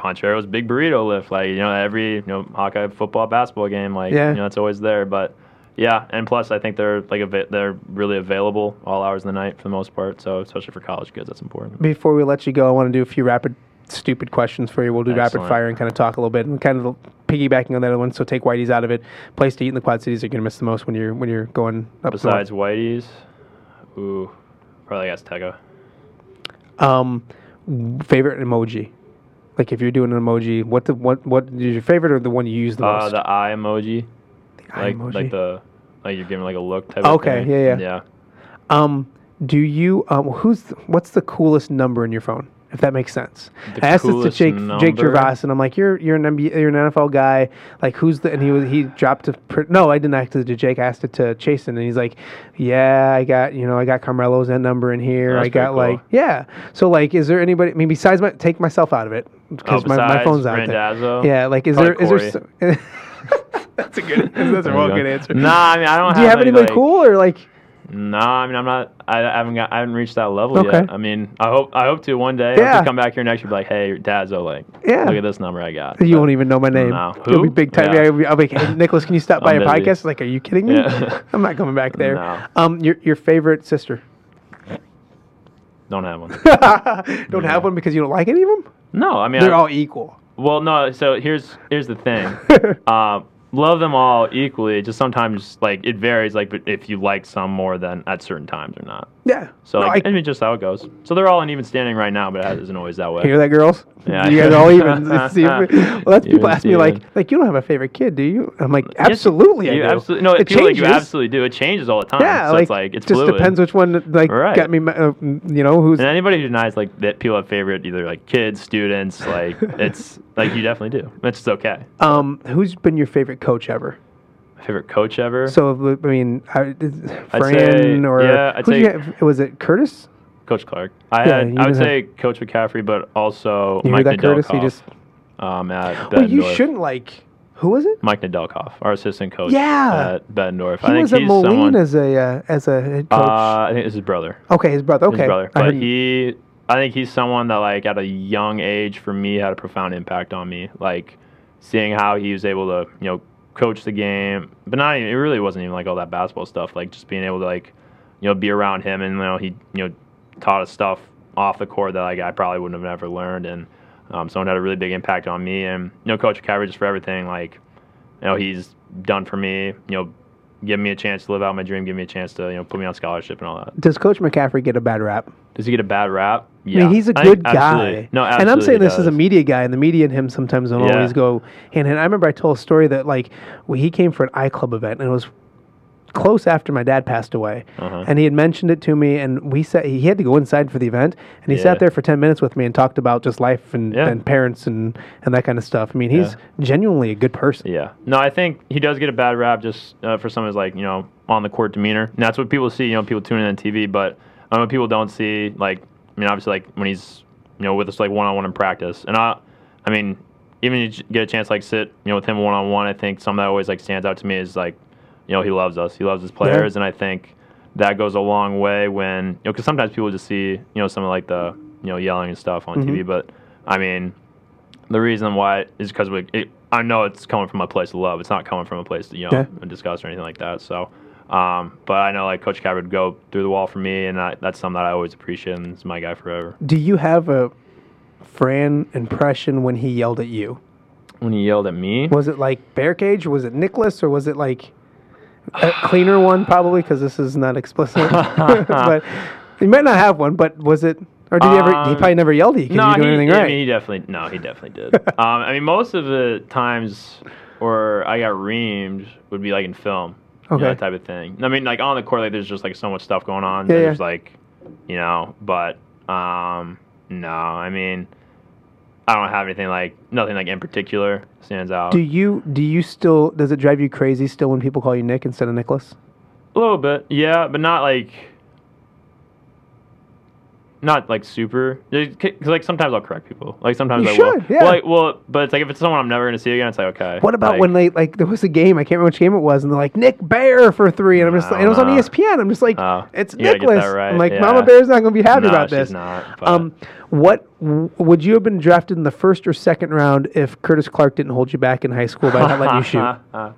[SPEAKER 2] Panchero's big burrito lift. Like you know, every you know Hawkeye football basketball game. Like
[SPEAKER 1] Yeah.
[SPEAKER 2] you know, it's always there. But yeah, and plus I think they're like ava- they're really available all hours of the night for the most part. So especially for college kids, that's important.
[SPEAKER 1] Before we let you go, I want to do a few rapid, stupid questions for you. We'll do rapid fire and kind of talk a little bit and kind of piggybacking on that other one. So take Whitey's out of it. Place to eat in the Quad Cities. You're gonna miss the most when you're when you're going up
[SPEAKER 2] Besides Whitey's, ooh, probably Azteca.
[SPEAKER 1] north. Um, favorite emoji. Like if you're doing an emoji, what the what what is your favorite or the one you use the
[SPEAKER 2] Uh,
[SPEAKER 1] most?
[SPEAKER 2] the eye emoji, The
[SPEAKER 1] eye
[SPEAKER 2] like
[SPEAKER 1] emoji.
[SPEAKER 2] like the like you're giving like a look type. of
[SPEAKER 1] Okay,
[SPEAKER 2] thing.
[SPEAKER 1] yeah, yeah.
[SPEAKER 2] yeah.
[SPEAKER 1] Um, do you um who's what's the coolest number in your phone? If that makes sense.
[SPEAKER 2] The
[SPEAKER 1] I asked this to
[SPEAKER 2] coolest
[SPEAKER 1] Jake Jake
[SPEAKER 2] number?
[SPEAKER 1] Gervase, and I'm like, you're you're an NBA, you're an NFL guy. Like, who's the? And he was he dropped a pr- no, I didn't ask it to Jake. I asked it to Chasen, and he's like, yeah, I got you know I got Carmelo's that number in here.
[SPEAKER 2] That's
[SPEAKER 1] I got
[SPEAKER 2] pretty
[SPEAKER 1] like yeah. So like, is there anybody? I mean, besides my take myself out of it because
[SPEAKER 2] Oh,
[SPEAKER 1] my, my phone's out
[SPEAKER 2] Randazzo?
[SPEAKER 1] there. Yeah, like is there is there? So, that's a good. That's a real good answer.
[SPEAKER 2] Nah, I mean I don't.
[SPEAKER 1] Do you have
[SPEAKER 2] any,
[SPEAKER 1] anybody
[SPEAKER 2] like-
[SPEAKER 1] cool or like?
[SPEAKER 2] No, I mean I'm not. I, I haven't got. I haven't reached that level
[SPEAKER 1] Okay.
[SPEAKER 2] yet. I mean, I hope. I hope to one day. I
[SPEAKER 1] Yeah.
[SPEAKER 2] hope to come back here next year, be like, hey, Dazzo, like,
[SPEAKER 1] Yeah.
[SPEAKER 2] look at this number I got.
[SPEAKER 1] You
[SPEAKER 2] But-
[SPEAKER 1] won't even know my name.
[SPEAKER 2] No.
[SPEAKER 1] You'll be
[SPEAKER 2] Who?
[SPEAKER 1] big time.
[SPEAKER 2] Yeah.
[SPEAKER 1] I'll be, I'll be like, hey, Nicholas, can you stop by
[SPEAKER 2] I'm busy.
[SPEAKER 1] podcast? Like, are you kidding me?
[SPEAKER 2] Yeah.
[SPEAKER 1] I'm not coming back there.
[SPEAKER 2] No.
[SPEAKER 1] Um, your your favorite sister?
[SPEAKER 2] Don't have one.
[SPEAKER 1] don't have one because you don't like any of them.
[SPEAKER 2] No, I mean,
[SPEAKER 1] They're
[SPEAKER 2] I,
[SPEAKER 1] all equal.
[SPEAKER 2] well, no. So here's here's the thing. uh, love them all equally. Just sometimes like it varies. Like but if you like some more than at certain times or not.
[SPEAKER 1] Yeah.
[SPEAKER 2] So
[SPEAKER 1] No,
[SPEAKER 2] like,
[SPEAKER 1] I,
[SPEAKER 2] I mean, just how it goes. So they're all in even standing right now, but it isn't always that way.
[SPEAKER 1] hear that, girls?
[SPEAKER 2] Yeah.
[SPEAKER 1] You guys all even. The- well, that's people ask me like, like you don't have a favorite kid, do you? I'm like,
[SPEAKER 2] Yes,
[SPEAKER 1] absolutely, I do.
[SPEAKER 2] absolutely no.
[SPEAKER 1] It
[SPEAKER 2] feels like you absolutely do. It changes all the time.
[SPEAKER 1] Yeah,
[SPEAKER 2] so
[SPEAKER 1] like,
[SPEAKER 2] it's like it's
[SPEAKER 1] just
[SPEAKER 2] fluid.
[SPEAKER 1] depends which one like
[SPEAKER 2] Right.
[SPEAKER 1] got me. Uh, you know who's
[SPEAKER 2] And anybody who denies like that people have favorite either like kids, students, like it's like you definitely do. It's just okay.
[SPEAKER 1] um who's been your favorite coach ever?
[SPEAKER 2] Favorite coach ever.
[SPEAKER 1] So I mean, I, Fran
[SPEAKER 2] say-
[SPEAKER 1] or
[SPEAKER 2] yeah, I'd
[SPEAKER 1] you
[SPEAKER 2] say-
[SPEAKER 1] have- was it Curtis?
[SPEAKER 2] Coach Clark. I
[SPEAKER 1] Yeah,
[SPEAKER 2] had I would say Coach McCaffery, but also
[SPEAKER 1] You
[SPEAKER 2] Mike
[SPEAKER 1] that, Curtis?
[SPEAKER 2] Nedeljkov,
[SPEAKER 1] just
[SPEAKER 2] um, at
[SPEAKER 1] well, you shouldn't like. Who was it?
[SPEAKER 2] Mike Nedeljkov, our assistant coach
[SPEAKER 1] Yeah.
[SPEAKER 2] at Bettendorf.
[SPEAKER 1] He
[SPEAKER 2] I think
[SPEAKER 1] was at Moline
[SPEAKER 2] someone.
[SPEAKER 1] as a uh, as a head coach.
[SPEAKER 2] uh, I think it's his brother.
[SPEAKER 1] okay, his brother. Okay,
[SPEAKER 2] his brother. But
[SPEAKER 1] heard-
[SPEAKER 2] he, I think he's someone that like at a young age for me had a profound impact on me. Like seeing how he was able to, you know, coach the game, but not even. It really wasn't even like all that basketball stuff. Like just being able to like, you know, be around him and you know he, you know, taught us stuff off the court that like I probably wouldn't have ever learned and. Um, someone had a really big impact on me, and you know, Coach McCaffery just for everything. Like, you know, he's done for me. You know, give me a chance to live out my dream, give me a chance to you know put me on scholarship and all that.
[SPEAKER 1] Does Coach McCaffery get a bad rap?
[SPEAKER 2] Does he get a bad rap?
[SPEAKER 1] I mean, he's a
[SPEAKER 2] I
[SPEAKER 1] good guy.
[SPEAKER 2] absolutely. No, absolutely.
[SPEAKER 1] And I'm saying this as a media guy, and the media and him sometimes don't
[SPEAKER 2] Yeah.
[SPEAKER 1] always go hand in hand. I remember I told a story that like when he came for an iClub event, and it was close after my dad passed away,
[SPEAKER 2] Uh-huh.
[SPEAKER 1] and he had mentioned it to me, and we sat. He had to go inside for the event, and he
[SPEAKER 2] Yeah.
[SPEAKER 1] sat there for ten minutes with me and talked about just life and,
[SPEAKER 2] Yeah.
[SPEAKER 1] and parents and and that kind of stuff. I mean, he's genuinely a good person.
[SPEAKER 2] Yeah. No, I think he does get a bad rap just uh, for some of his like you know on the court demeanor, and that's what people see. You know, people tune in on TV, but I know people don't see. Like, I mean, obviously, like when he's you know with us like one on one in practice, and I, I mean, even you get a chance to, like sit you know with him one on one. I think something that always like stands out to me is like, you know, he loves us. He loves his players, and I think that goes a long way when you know because sometimes people just see you know some of like the you know yelling and stuff on TV, mm-hmm. but I mean the reason why is because we. It, I know it's coming from a place of love. It's not coming from a place to you know
[SPEAKER 1] Yeah.
[SPEAKER 2] disgust or anything like that. So, um, but I know like Coach Cat would go through the wall for me, and I, that's something that I always appreciate. And it's my guy forever.
[SPEAKER 1] Do you have a Fran impression when he yelled at you?
[SPEAKER 2] When he yelled at me,
[SPEAKER 1] Was it like Bear Cage, was it Nicholas, or was it like a cleaner one? Probably because this is not explicit. but you might not have one. But was it? Or did he ever? He
[SPEAKER 2] Um,
[SPEAKER 1] probably never yelled at you because
[SPEAKER 2] no,
[SPEAKER 1] you doing
[SPEAKER 2] he,
[SPEAKER 1] anything
[SPEAKER 2] I
[SPEAKER 1] right.
[SPEAKER 2] mean, he definitely no, he definitely did. um, I mean, most of the times where I got reamed would be like in film, you know, that type of thing. I mean, like on the court, like there's just like so much stuff going on.
[SPEAKER 1] Yeah,
[SPEAKER 2] there's
[SPEAKER 1] yeah.
[SPEAKER 2] like, you know, but um, no, I mean, I don't have anything like nothing like in particular stands out.
[SPEAKER 1] do you? Do you still? Does it drive you crazy still when people call you Nick instead of Nicholas?
[SPEAKER 2] A little bit, yeah, but not like. Not like super, because like sometimes I'll correct people. Like sometimes
[SPEAKER 1] You
[SPEAKER 2] I will.
[SPEAKER 1] should, yeah.
[SPEAKER 2] Well, like, well, but it's like if it's someone I'm never gonna see again, it's like okay.
[SPEAKER 1] What about
[SPEAKER 2] like,
[SPEAKER 1] when they like there was a game I can't remember which game it was and they're like Nick Baer for three and I'm just like, and it was on. ESPN I'm just like
[SPEAKER 2] Oh,
[SPEAKER 1] it's Nicholas
[SPEAKER 2] right,
[SPEAKER 1] I'm like
[SPEAKER 2] yeah.
[SPEAKER 1] Mama Bear's not gonna be happy
[SPEAKER 2] No,
[SPEAKER 1] about
[SPEAKER 2] she's
[SPEAKER 1] this
[SPEAKER 2] not,
[SPEAKER 1] um what w- would you have been drafted in the first or second round if Curtis Clark didn't hold you back in high school by not letting you shoot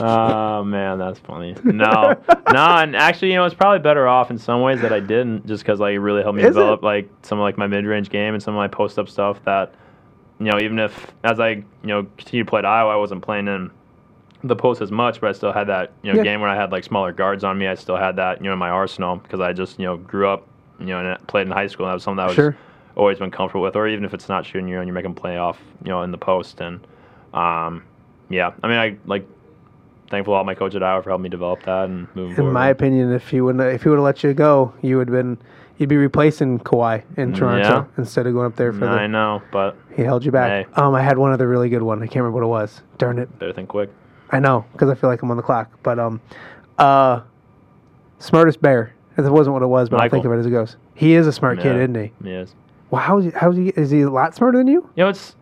[SPEAKER 2] oh man, that's funny. No, no, and actually, you know, it's probably better off in some ways that I didn't, just because like it really helped me
[SPEAKER 1] Is it?
[SPEAKER 2] develop like some of like my mid range game and some of my post up stuff that you know, even if as I you know continued to play at Iowa, I wasn't playing in the post as much, but I still had that you know
[SPEAKER 1] Yeah.
[SPEAKER 2] game where I had like smaller guards on me. I still had that you know in my arsenal because I just you know grew up you know and played in high school. And that was something that I was
[SPEAKER 1] Sure.
[SPEAKER 2] always been comfortable with. Or even if it's not shooting you and you're making play off you know in the post and um, yeah, I mean I like thankful all my coach at Iowa for helping me develop that and moving
[SPEAKER 1] In
[SPEAKER 2] forward.
[SPEAKER 1] my opinion, if he wouldn't if he would have let you go, you would have been you'd be replacing Kawhi in Toronto
[SPEAKER 2] Yeah.
[SPEAKER 1] instead of going up there for the
[SPEAKER 2] I
[SPEAKER 1] the.
[SPEAKER 2] know, but
[SPEAKER 1] He held you back.
[SPEAKER 2] Hey.
[SPEAKER 1] Um, I had one other really good one. I can't remember what it was. Darn it.
[SPEAKER 2] better think quick.
[SPEAKER 1] I know because I feel like I'm on the clock. But um, uh, smartest Baer. That wasn't what it was, but I'll think of it as it goes. He is a smart kid, isn't he?
[SPEAKER 2] He is.
[SPEAKER 1] Well, how is he? How's he? Is he a lot smarter than you?
[SPEAKER 2] You know, it's.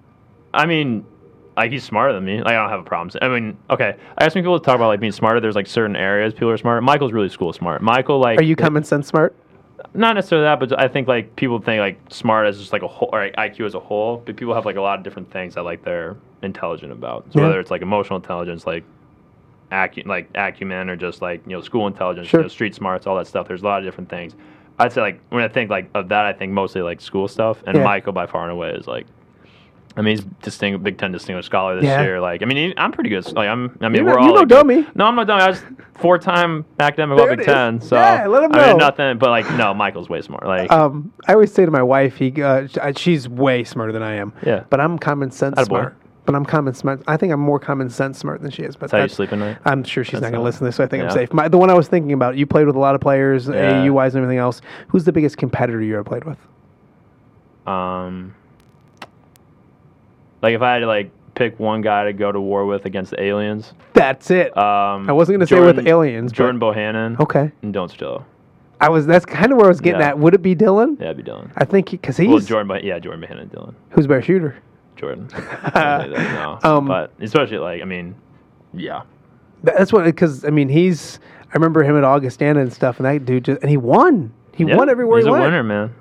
[SPEAKER 2] I mean, like he's smarter than me. Like I don't have a problem. I mean, okay. I ask when people talk about like being smarter. There's like certain areas people are smart. Michael's really school smart. Michael like.
[SPEAKER 1] Are you common sense smart?
[SPEAKER 2] Not necessarily that, but I think like people think like smart as just like a whole or like IQ as a whole. But people have like a lot of different things that like they're intelligent about. So
[SPEAKER 1] Yeah.
[SPEAKER 2] whether it's like emotional intelligence, like. Acu- like acumen or just like you know school intelligence,
[SPEAKER 1] Sure.
[SPEAKER 2] you know, street smarts, all that stuff. There's a lot of different things. I'd say like when I think like of that, I think mostly like school stuff. And
[SPEAKER 1] Yeah.
[SPEAKER 2] Michael by far and away is like I mean, he's distinguished Big Ten distinguished scholar this
[SPEAKER 1] Yeah.
[SPEAKER 2] year. Like, I mean, he, I'm pretty good. Like, I'm. I mean,
[SPEAKER 1] You're
[SPEAKER 2] we're
[SPEAKER 1] no-
[SPEAKER 2] all.
[SPEAKER 1] you're no
[SPEAKER 2] like,
[SPEAKER 1] dummy.
[SPEAKER 2] No, I'm not dummy. I was four-time academic
[SPEAKER 1] There
[SPEAKER 2] all
[SPEAKER 1] it
[SPEAKER 2] Big
[SPEAKER 1] is.
[SPEAKER 2] Ten. So
[SPEAKER 1] Yeah, let him
[SPEAKER 2] I
[SPEAKER 1] know.
[SPEAKER 2] mean, nothing. But like, no, Michael's way smart. Like,
[SPEAKER 1] Um, I always say to my wife, he uh, sh- uh, she's way smarter than I am.
[SPEAKER 2] Yeah.
[SPEAKER 1] But I'm common sense
[SPEAKER 2] Attaboy.
[SPEAKER 1] smart. But I'm common smart. I think I'm more common sense smart than she is. But
[SPEAKER 2] that's how you
[SPEAKER 1] that's-
[SPEAKER 2] sleep at night.
[SPEAKER 1] I'm sure she's not going to listen to this, so I think I'm
[SPEAKER 2] yeah.
[SPEAKER 1] safe. My, the one I was thinking about, you played with a lot of players,
[SPEAKER 2] Yeah.
[SPEAKER 1] AAU wise and everything else. Who's the biggest competitor you ever played with?
[SPEAKER 2] Um, like if I had to like pick one guy to go to war with against the aliens,
[SPEAKER 1] That's it.
[SPEAKER 2] um,
[SPEAKER 1] I wasn't going to say with aliens.
[SPEAKER 2] Jordan Bohannon,
[SPEAKER 1] Okay.
[SPEAKER 2] and Don't Stillo.
[SPEAKER 1] I was. That's kind of where I was getting
[SPEAKER 2] Yeah.
[SPEAKER 1] at. Would it be Dylan?
[SPEAKER 2] Yeah, that'd be Dylan.
[SPEAKER 1] I think because he's
[SPEAKER 2] well, Jordan, but yeah, Jordan Bohannon, Dylan,
[SPEAKER 1] who's a better shooter.
[SPEAKER 2] Jordan. I.
[SPEAKER 1] Um,
[SPEAKER 2] but especially like, I mean, yeah.
[SPEAKER 1] That's what because I mean he's. I remember him at Augustana and stuff, and that dude just and he won. He
[SPEAKER 2] Yeah,
[SPEAKER 1] won everywhere
[SPEAKER 2] He's
[SPEAKER 1] he
[SPEAKER 2] a
[SPEAKER 1] went.
[SPEAKER 2] winner, man.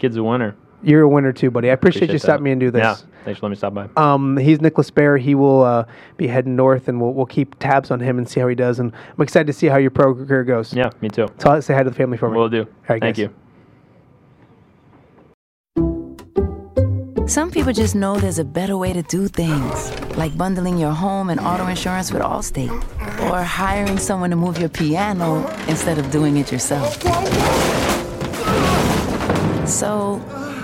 [SPEAKER 2] Kid's a winner.
[SPEAKER 1] You're a winner too, buddy. I appreciate, you stopping me and do this.
[SPEAKER 2] Yeah, thanks for letting me stop by.
[SPEAKER 1] Um, he's Nicholas Baer. He will uh, be heading north, and we'll we'll keep tabs on him and see how he does. And I'm excited to see how your pro career goes.
[SPEAKER 2] Yeah, me too.
[SPEAKER 1] So I say hi to the family for me.
[SPEAKER 2] We'll do.
[SPEAKER 1] right,
[SPEAKER 2] Thank
[SPEAKER 1] guys.
[SPEAKER 2] you.
[SPEAKER 3] Some people just know there's a better way to do things, like bundling your home and auto insurance with Allstate, or hiring someone to move your piano instead of doing it yourself. So,